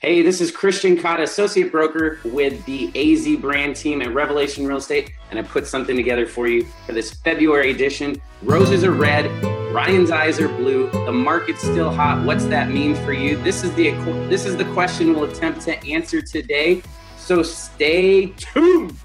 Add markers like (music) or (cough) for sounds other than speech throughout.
Hey, this is Christian Cotta, associate broker with the AZ brand team at Revelation Real Estate, and I put something together for you for this February edition. Roses are red, Ryan's eyes are blue. The market's still hot. What's that mean for you? This is the this is the question we'll attempt to answer today. So stay tuned.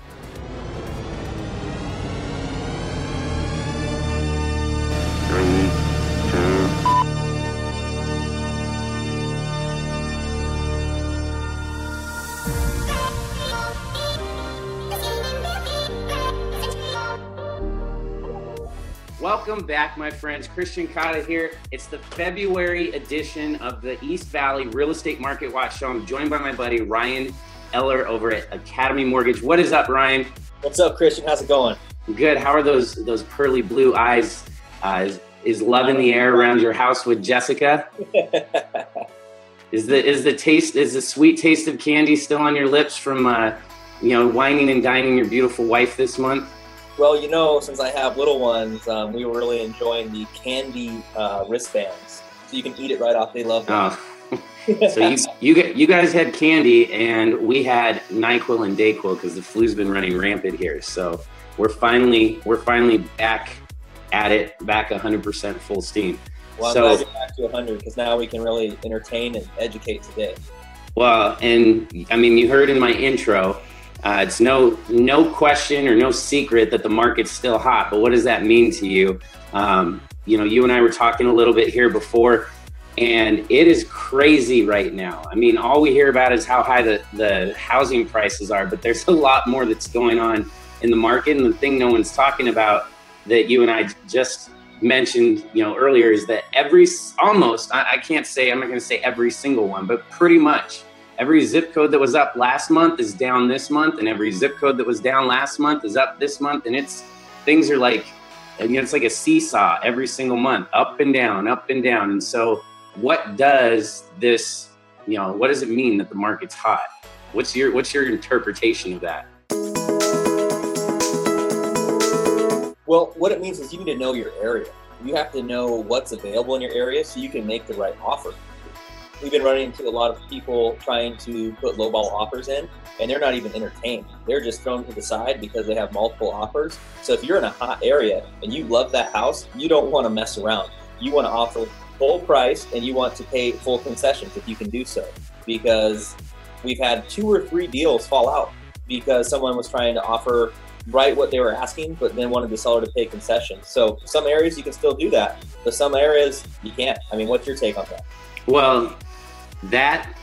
Welcome back, my friends. Christian Cotta here. It's the February edition of the East Valley Real Estate Market Watch Show. I'm joined by my buddy Ryan Eller over at Academy Mortgage. What is up, Ryan? What's up, Christian? How's it going? Good. How are those those pearly blue eyes? Uh, is, is love in the air around your house with Jessica? (laughs) is the is the taste is the sweet taste of candy still on your lips from uh, you know wining and dining your beautiful wife this month? Well, you know, since I have little ones, um, we were really enjoying the candy uh, wristbands, so you can eat it right off. They love them. Oh. so you you you guys had candy, and we had Nyquil and Dayquil because the flu's been running rampant here. So we're finally we're finally back at it, back 100% full steam. Well, I'm so, glad you're back to 100 because now we can really entertain and educate today. Well, and I mean, you heard in my intro, uh, it's no no question or no secret that the market's still hot. But what does that mean to you? Um, you know, you and I were talking a little bit here before, and it is crazy right now. I mean, all we hear about is how high the, the housing prices are, but there's (laughs) a lot more that's going on in the market. And the thing no one's talking about that you and I just mentioned, you know, earlier is that every almost I, I can't say I'm not going to say every single one, but pretty much every zip code that was up last month is down this month, and every zip code that was down last month is up this month, and it's things are like you know it's like a seesaw every single month, up and down, up and down, and so what does this you know what does it mean that the market's hot? What's your what's your interpretation of that? Well, what it means is you need to know your area. You have to know what's available in your area so you can make the right offer we've been running into a lot of people trying to put lowball offers in, and they're not even entertained. They're just thrown to the side because they have multiple offers. So if you're in a hot area and you love that house, you don't want to mess around. You want to offer full price and you want to pay full concessions if you can do so. Because we've had two or three deals fall out because someone was trying to offer right what they were asking, but then wanted the seller to pay concessions. So some areas you can still do that, but some areas you can't. I mean, what's your take on that? Well, that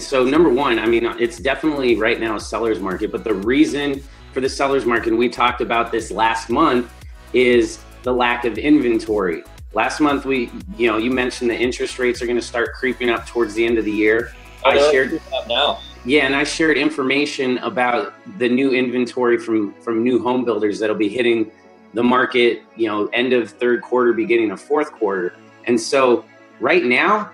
so number one i mean it's definitely right now a seller's market but the reason for the seller's market and we talked about this last month is the lack of inventory. Last month we you know you mentioned the interest rates are going to start creeping up towards the end of the year. I, I shared now. Yeah and i shared information about the new inventory from from new home builders that'll be hitting the market you know end of third quarter beginning of fourth quarter. And so right now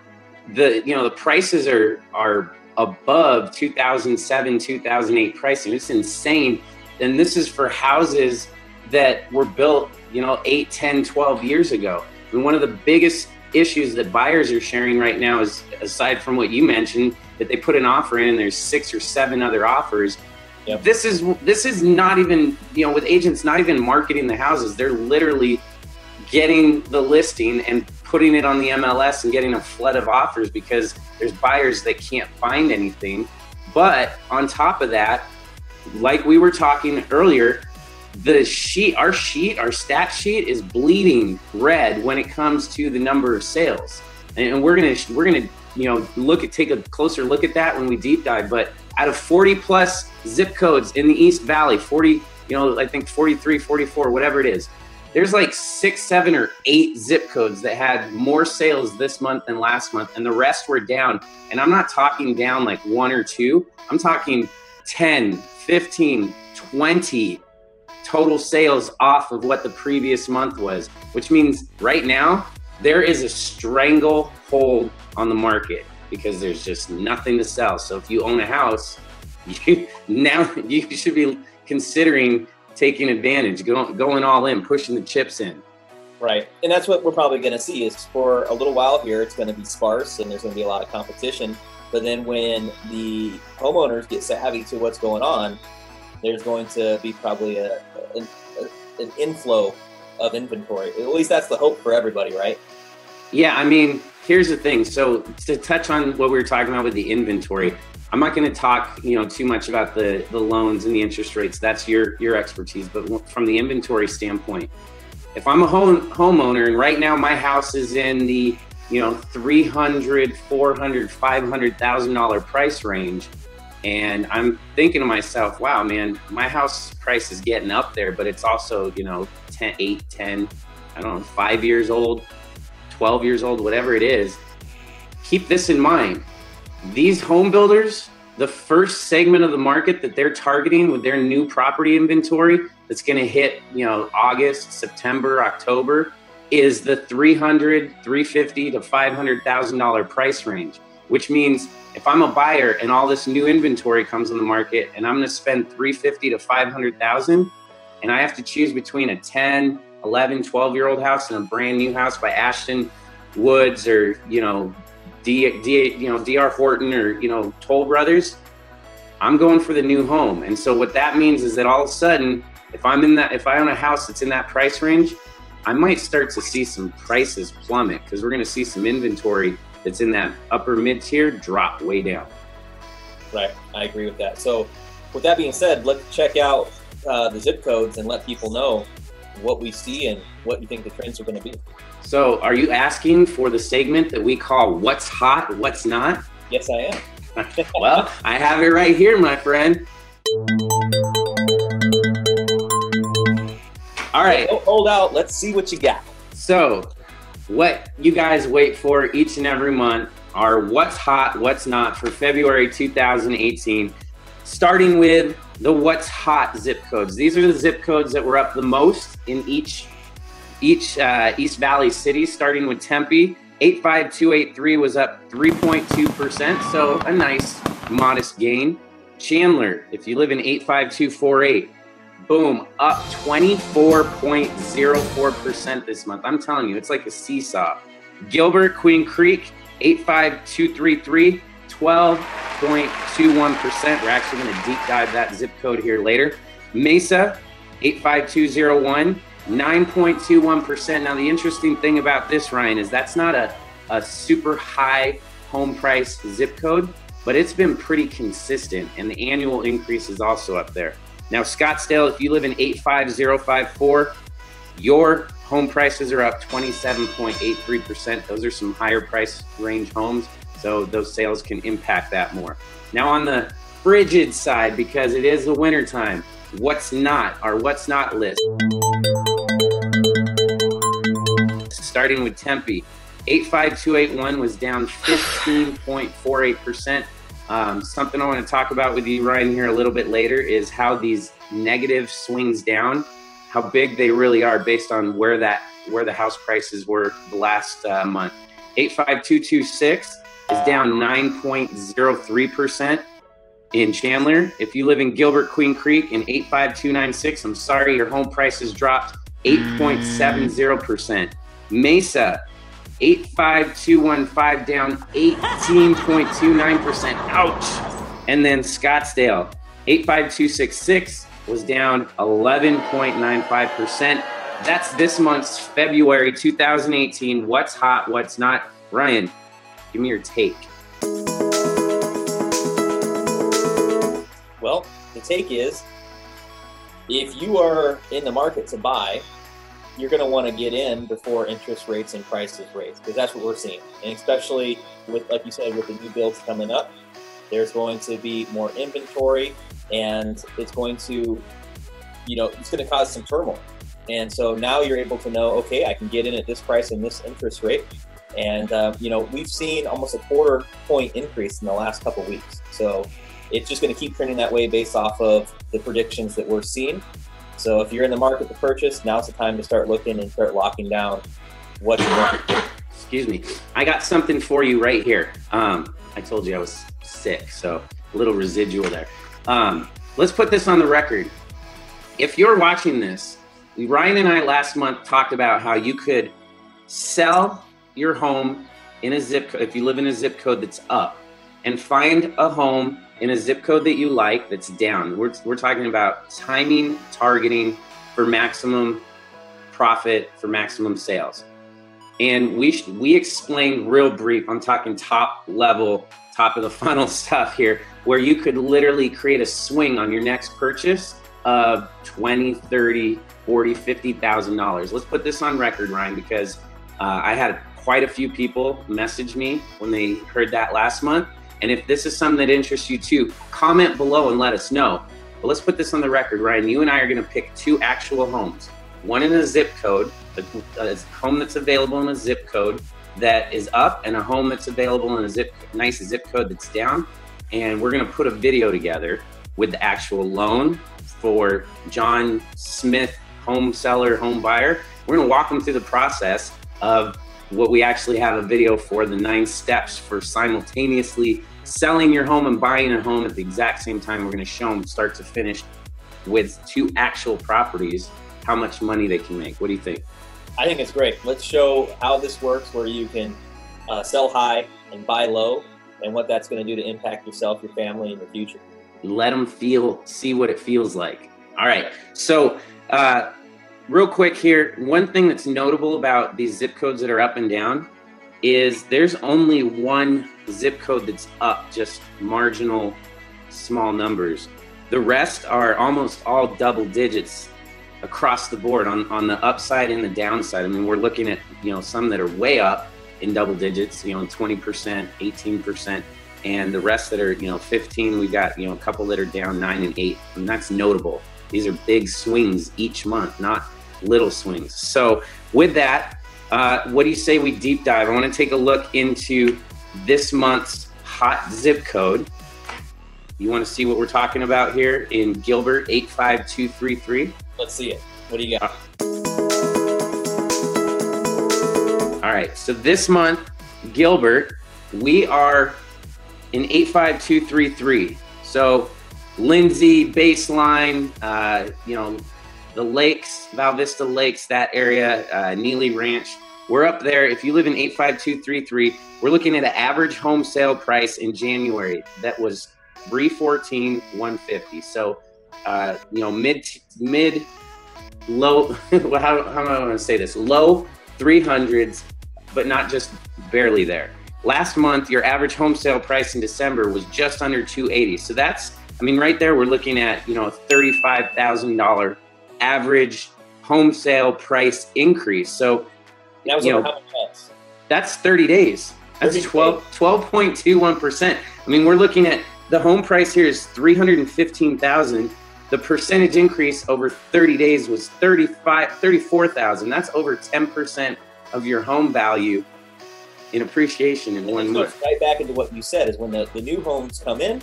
the you know the prices are are above 2007 2008 pricing. It's insane. And this is for houses that were built you know 8 10 12 years ago. And one of the biggest issues that buyers are sharing right now is aside from what you mentioned that they put an offer in and there's six or seven other offers. Yep. this is this is not even you know with agents not even marketing the houses they're literally getting the listing and putting it on the MLS and getting a flood of offers because there's buyers that can't find anything. But on top of that, like we were talking earlier, the sheet, our sheet, our stat sheet is bleeding red when it comes to the number of sales. And we're gonna we're gonna you know look at take a closer look at that when we deep dive. But out of 40 plus zip codes in the East Valley, 40, you know, I think 43, 44, whatever it is, there's like six, seven, or eight zip codes that had more sales this month than last month, and the rest were down. And I'm not talking down like one or two, I'm talking 10, 15, 20 total sales off of what the previous month was, which means right now there is a stranglehold on the market because there's just nothing to sell. So if you own a house, (laughs) you now you should be considering taking advantage, going, going all in, pushing the chips in. Right. And that's what we're probably going to see is for a little while here, it's going to be sparse and there's going to be a lot of competition. But then when the homeowners get savvy to what's going on, there's going to be probably a, a, a an inflow of inventory. At least that's the hope for everybody, right? Yeah, I mean, here's the thing. So to touch on what we were talking about with the inventory, I'm not going to talk, you know, too much about the the loans and the interest rates. That's your your expertise. But from the inventory standpoint, if I'm a home homeowner and right now my house is in the you know 300 400 500000 dollar price range and i'm thinking to myself wow man my house price is getting up there but it's also you know 10 8 10 i don't know 5 years old 12 years old whatever it is keep this in mind. These home builders the first segment of the market that they're targeting with their new property inventory that's going to hit you know august september october is the 300 350 to 500000 dollar price range which means if i'm a buyer and all this new inventory comes on the market and i'm going to spend 350 to 500000 and i have to choose between a 10 11 12 year old house and a brand new house by ashton woods or you know D, D, you know dr horton or you know toll brothers i'm going for the new home and so what that means is that all of a sudden if i'm in that if i own a house that's in that price range I might start to see some prices plummet because we're going to see some inventory that's in that upper mid tier drop way down. Right, I agree with that. So, with that being said, let's check out uh, the zip codes and let people know what we see and what you think the trends are going to be. So, are you asking for the segment that we call "What's Hot, What's Not"? Yes, I am. (laughs) well, I have it right here, my friend. All right. hold out. Let's see what you got. So, what you guys wait for each and every month are what's hot, what's not for February 2018, starting with the what's hot zip codes. These are the zip codes that were up the most in each each uh, East Valley city, starting with Tempe. 85283 was up 3.2%, so a nice modest gain. Chandler, if you live in 85248, boom, up 24.04% this month. I'm telling you, it's like a seesaw. Gilbert, Queen Creek, 85233, 12.21%. We're actually going to deep dive that zip code here later. Mesa, 85201, 9.21%. Now, the interesting thing about this, Ryan, is that's not a, a super high home price zip code, but it's been pretty consistent, and the annual increase is also up there. Now, Scottsdale, if you live in 85054, your home prices are up 27.83%. Those are some higher price range homes, so those sales can impact that more. Now, on the frigid side, because it is the wintertime, what's not, our what's not list. Starting with Tempe, 85281 was down 15.48%. Um, something I want to talk about with you, Ryan, here a little bit later is how these negative swings down, how big they really are based on where that where the house prices were the last uh, month. 85226 is down 9.03 percent in Chandler. If you live in Gilbert Queen Creek in 85296, I'm sorry, your home price has dropped 8.70 percent. Mesa 85215 down 18.29%. Ouch. And then Scottsdale 85266 was down 11.95%. That's this month's February 2018. What's hot, what's not? Ryan, give me your take. Well, the take is if you are in the market to buy, you're going to want to get in before interest rates and prices raise because that's what we're seeing. And especially with, like you said, with the new builds coming up, there's going to be more inventory and it's going to, you know, it's going to cause some turmoil. And so now you're able to know, okay, I can get in at this price and this interest rate. And, um, you know, we've seen almost a quarter point increase in the last couple weeks. So it's just going to keep trending that way based off of the predictions that we're seeing. So if you're in the market to purchase, now's the time to start looking and start locking down what you want. Excuse me. I got something for you right here. Um, I told you I was sick, so a little residual there. Um, let's put this on the record. If you're watching this, Ryan and I last month talked about how you could sell your home in a zip code, if you live in a zip code that's up, and find a home in a zip code that you like that's down. We're, we're talking about timing, targeting for maximum profit, for maximum sales. And we, we explained real brief, I'm talking top level, top of the (laughs) funnel stuff here, where you could literally create a swing on your next purchase of 20, 30, 40, 50,000 dollars. Let's put this on record, Ryan, because uh, I had quite a few people message me when they heard that last month. And if this is something that interests you too, comment below and let us know. But let's put this on the record, Ryan. You and I are going to pick two actual homes. One in a zip code, a, home that's available in a zip code that is up, and a home that's available in a zip nice zip code that's down. And we're going to put a video together with the actual loan for John Smith, home seller, home buyer. We're going to walk them through the process of what we actually have a video for the nine steps for simultaneously selling your home and buying a home at the exact same time. We're going to show them start to finish with two actual properties how much money they can make. What do you think? I think it's great. Let's show how this works where you can uh, sell high and buy low and what that's going to do to impact yourself, your family, and your future. Let them feel, see what it feels like. All right. So, uh, real quick here, one thing that's notable about these zip codes that are up and down is there's only one zip code that's up, just marginal small numbers. The rest are almost all double digits across the board on, on the upside and the downside. I mean, we're looking at, you know, some that are way up in double digits, you know, 20%, 18%, and the rest that are, you know, 15, we got, you know, a couple that are down nine and eight, and that's notable. These are big swings each month, not little swings. So, with that, uh, what do you say we deep dive? I want to take a look into this month's hot zip code. You want to see what we're talking about here in Gilbert 85233? Let's see it. What do you got? All right. So this month, Gilbert, we are in 85233. So Lindsay, baseline, uh, you know, the lakes, Val Vista Lakes, that area, uh, Neely Ranch. We're up there. If you live in 85233, we're looking at an average home sale price in January that was 314 150 So, uh, you know, mid, mid, low, (laughs) how, how am I going to say this? Low 300s, but not just barely there. Last month, your average home sale price in December was just under 280. So that's, I mean, right there, we're looking at, you know, a $35,000 average home sale price increase. So, that was you know, how many months? That's 30 days. That's 12, 12.21%. I mean, we're looking at the home price here is 315,000. The percentage increase over 30 days was 35, 34,000. That's over 10% of your home value in appreciation in and one month. Right back into what you said is when the, the new homes come in,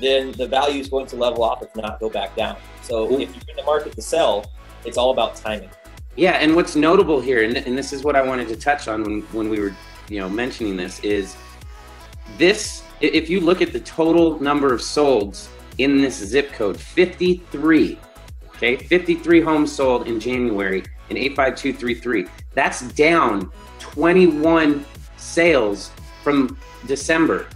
then the value is going to level off, if not go back down. So Ooh. if you're in the market to sell, it's all about timing. Yeah, and what's notable here, and, and this is what I wanted to touch on when, when we were, you know, mentioning this, is this. If you look at the total number of solds in this zip code, 53. Okay, 53 homes sold in January in 85233. That's down 21 sales from December.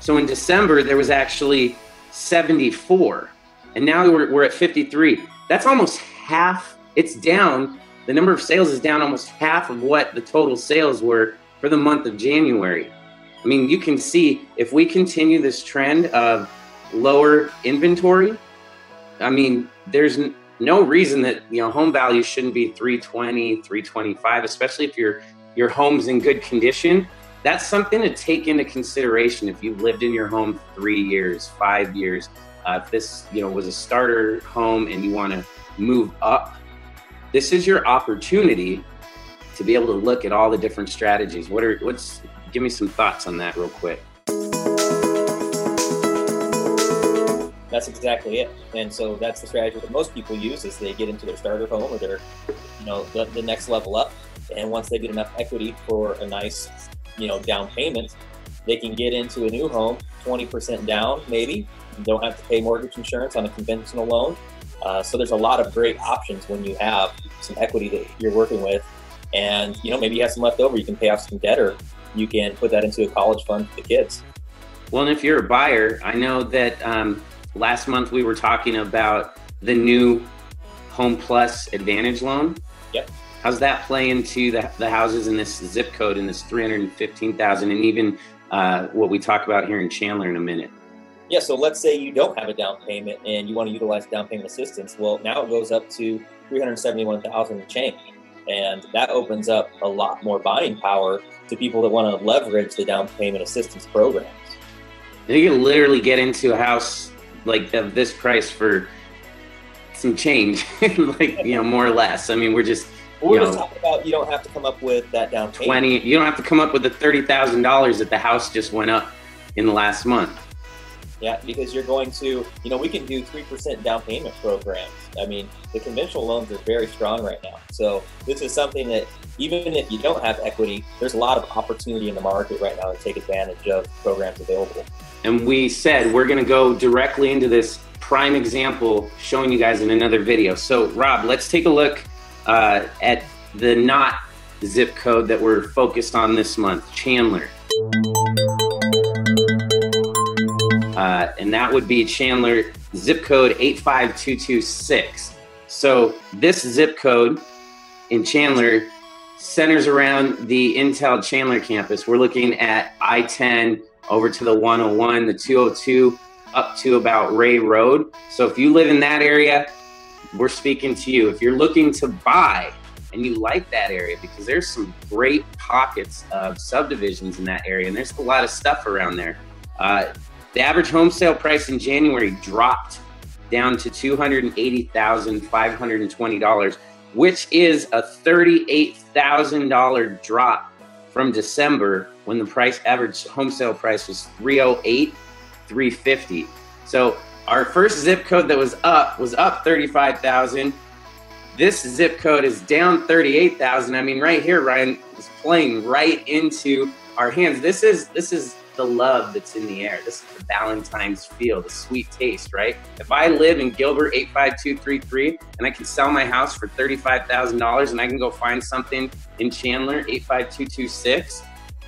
So in December there was actually 74, and now we're, we're at 53. That's almost half. It's down the number of sales is down almost half of what the total sales were for the month of January. I mean, you can see if we continue this trend of lower inventory, I mean, there's no reason that, you know, home value shouldn't be 320, 325, especially if your your home's in good condition. That's something to take into consideration if you've lived in your home 3 years, 5 years. Uh, if this, you know, was a starter home and you want to move up this is your opportunity to be able to look at all the different strategies. What are what's give me some thoughts on that real quick. That's exactly it. And so that's the strategy that most people use is they get into their starter home or their, you know, the, the next level up. And once they get enough equity for a nice, you know, down payment, they can get into a new home 20% down, maybe. Don't have to pay mortgage insurance on a conventional loan. Uh, so there's a lot of great options when you have some equity that you're working with, and you know maybe you have some left over. You can pay off some debt, or you can put that into a college fund for the kids. Well, and if you're a buyer, I know that um, last month we were talking about the new Home Plus Advantage loan. Yep. How's that play into the, the houses in this zip code in this 315,000 and even uh, what we talk about here in Chandler in a minute? Yeah, so let's say you don't have a down payment and you want to utilize down payment assistance. Well, now it goes up to 371,000 change. And that opens up a lot more buying power to people that want to leverage the down payment assistance programs. You can literally get into a house like of this price for some change, (laughs) like you know, more or less. I mean, we're just we're just talking about you don't have to come up with that down payment. Twenty. You don't have to come up with the thirty thousand dollars that the house just went up in the last month. Yeah, because you're going to, you know, we can do 3% down payment programs. I mean, the conventional loans are very strong right now. So this is something that even if you don't have equity, there's a lot of opportunity in the market right now to take advantage of programs available. And we said we're going to go directly into this prime example showing you guys in another video. So Rob, let's take a look uh, at the not zip code that we're focused on this month, Chandler. Uh, and that would be Chandler zip code 85226. So this zip code in Chandler centers around the Intel Chandler campus. We're looking at I 10 over to the 101, the 202, up to about Ray Road. So if you live in that area, we're speaking to you. If you're looking to buy and you like that area, because there's some great pockets of subdivisions in that area, and there's a lot of stuff around there. Uh, the average home sale price in January dropped down to $280,520, which is a $38,000 drop from December when the price average home sale price was 308 350 so our first zip code that was up was up 35,000 this zip code is down 38,000 i mean right here ryan is playing right into our hands this is this is the love that's in the air. This is the Valentine's feel, the sweet taste, right? If I live in Gilbert 85233 and I can sell my house for $35,000 and I can go find something in Chandler 85226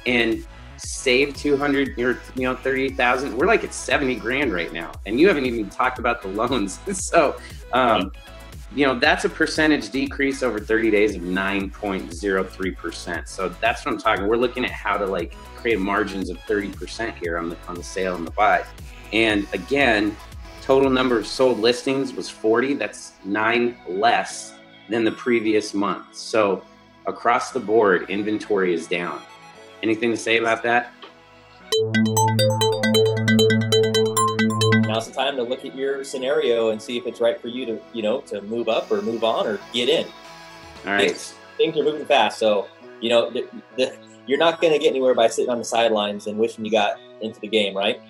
and save 200 or you know 30,000 we're like at 70 grand right now and you haven't even talked about the loans. (laughs) So um, you know that's a percentage decrease over 30 days of 9.03% so that's what i'm talking we're looking at how to like create margins of 30% here on the on the sale and the buy. And again total number of sold listings was 40 that's nine less than the previous month. So across the board inventory is down anything to say about that now's the time to look at your scenario and see if it's right for you to, you know, to move up or move on or get in. All right. Things, things are moving fast, so you know the, the, you're not going to get anywhere by sitting on the sidelines and wishing you got into the game, right?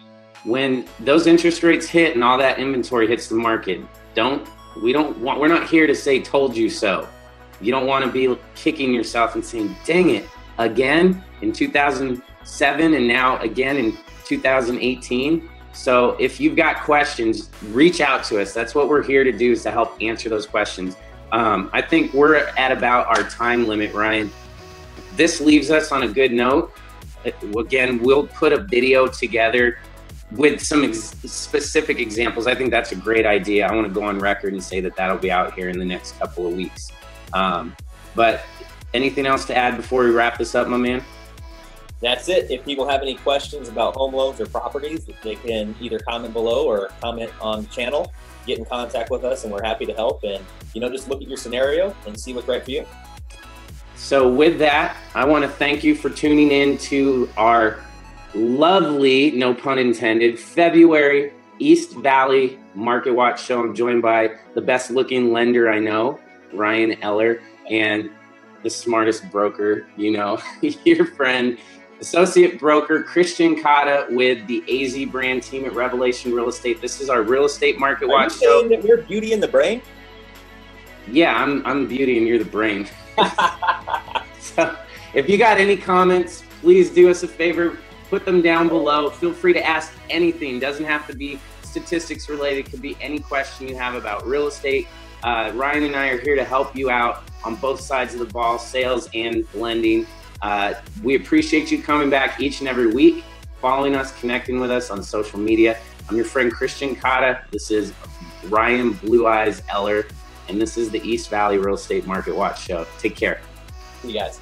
When those interest rates hit and all that inventory hits the market, don't we don't want we're not here to say told you so. You don't want to be kicking yourself and saying, "Dang it, again in 2007 and now again in 2018." So if you've got questions, reach out to us. That's what we're here to do is to help answer those questions. Um, I think we're at about our time limit, Ryan. This leaves us on a good note. Again, we'll put a video together with some ex- specific examples. I think that's a great idea. I want to go on record and say that that'll be out here in the next couple of weeks. Um, but anything else to add before we wrap this up, my man? That's it. If people have any questions about home loans or properties, they can either comment below or comment on the channel, get in contact with us, and we're happy to help. And, you know, just look at your scenario and see what's right for you. So, with that, I want to thank you for tuning in to our lovely, no pun intended, February East Valley Market Watch show. I'm joined by the best looking lender I know, Ryan Eller, and the smartest broker, you know, (laughs) your friend, associate broker Christian Cotta with the AZ brand team at Revelation Real Estate. This is our real estate market Are watch you saying That we're beauty in the brain. Yeah, I'm I'm beauty and you're the brain. (laughs) so, if you got any comments, please do us a favor, put them down below. Feel free to ask anything. Doesn't have to be statistics related. Could be any question you have about real estate. Uh, Ryan and I are here to help you out on both sides of the ball, sales and lending. Uh, we appreciate you coming back each and every week. following us, connecting with us on social media. I'm your friend Christian Cotta. This is Ryan Blue Eyes Eller, and this is the East Valley Real Estate Market Watch Show. Take care. You guys.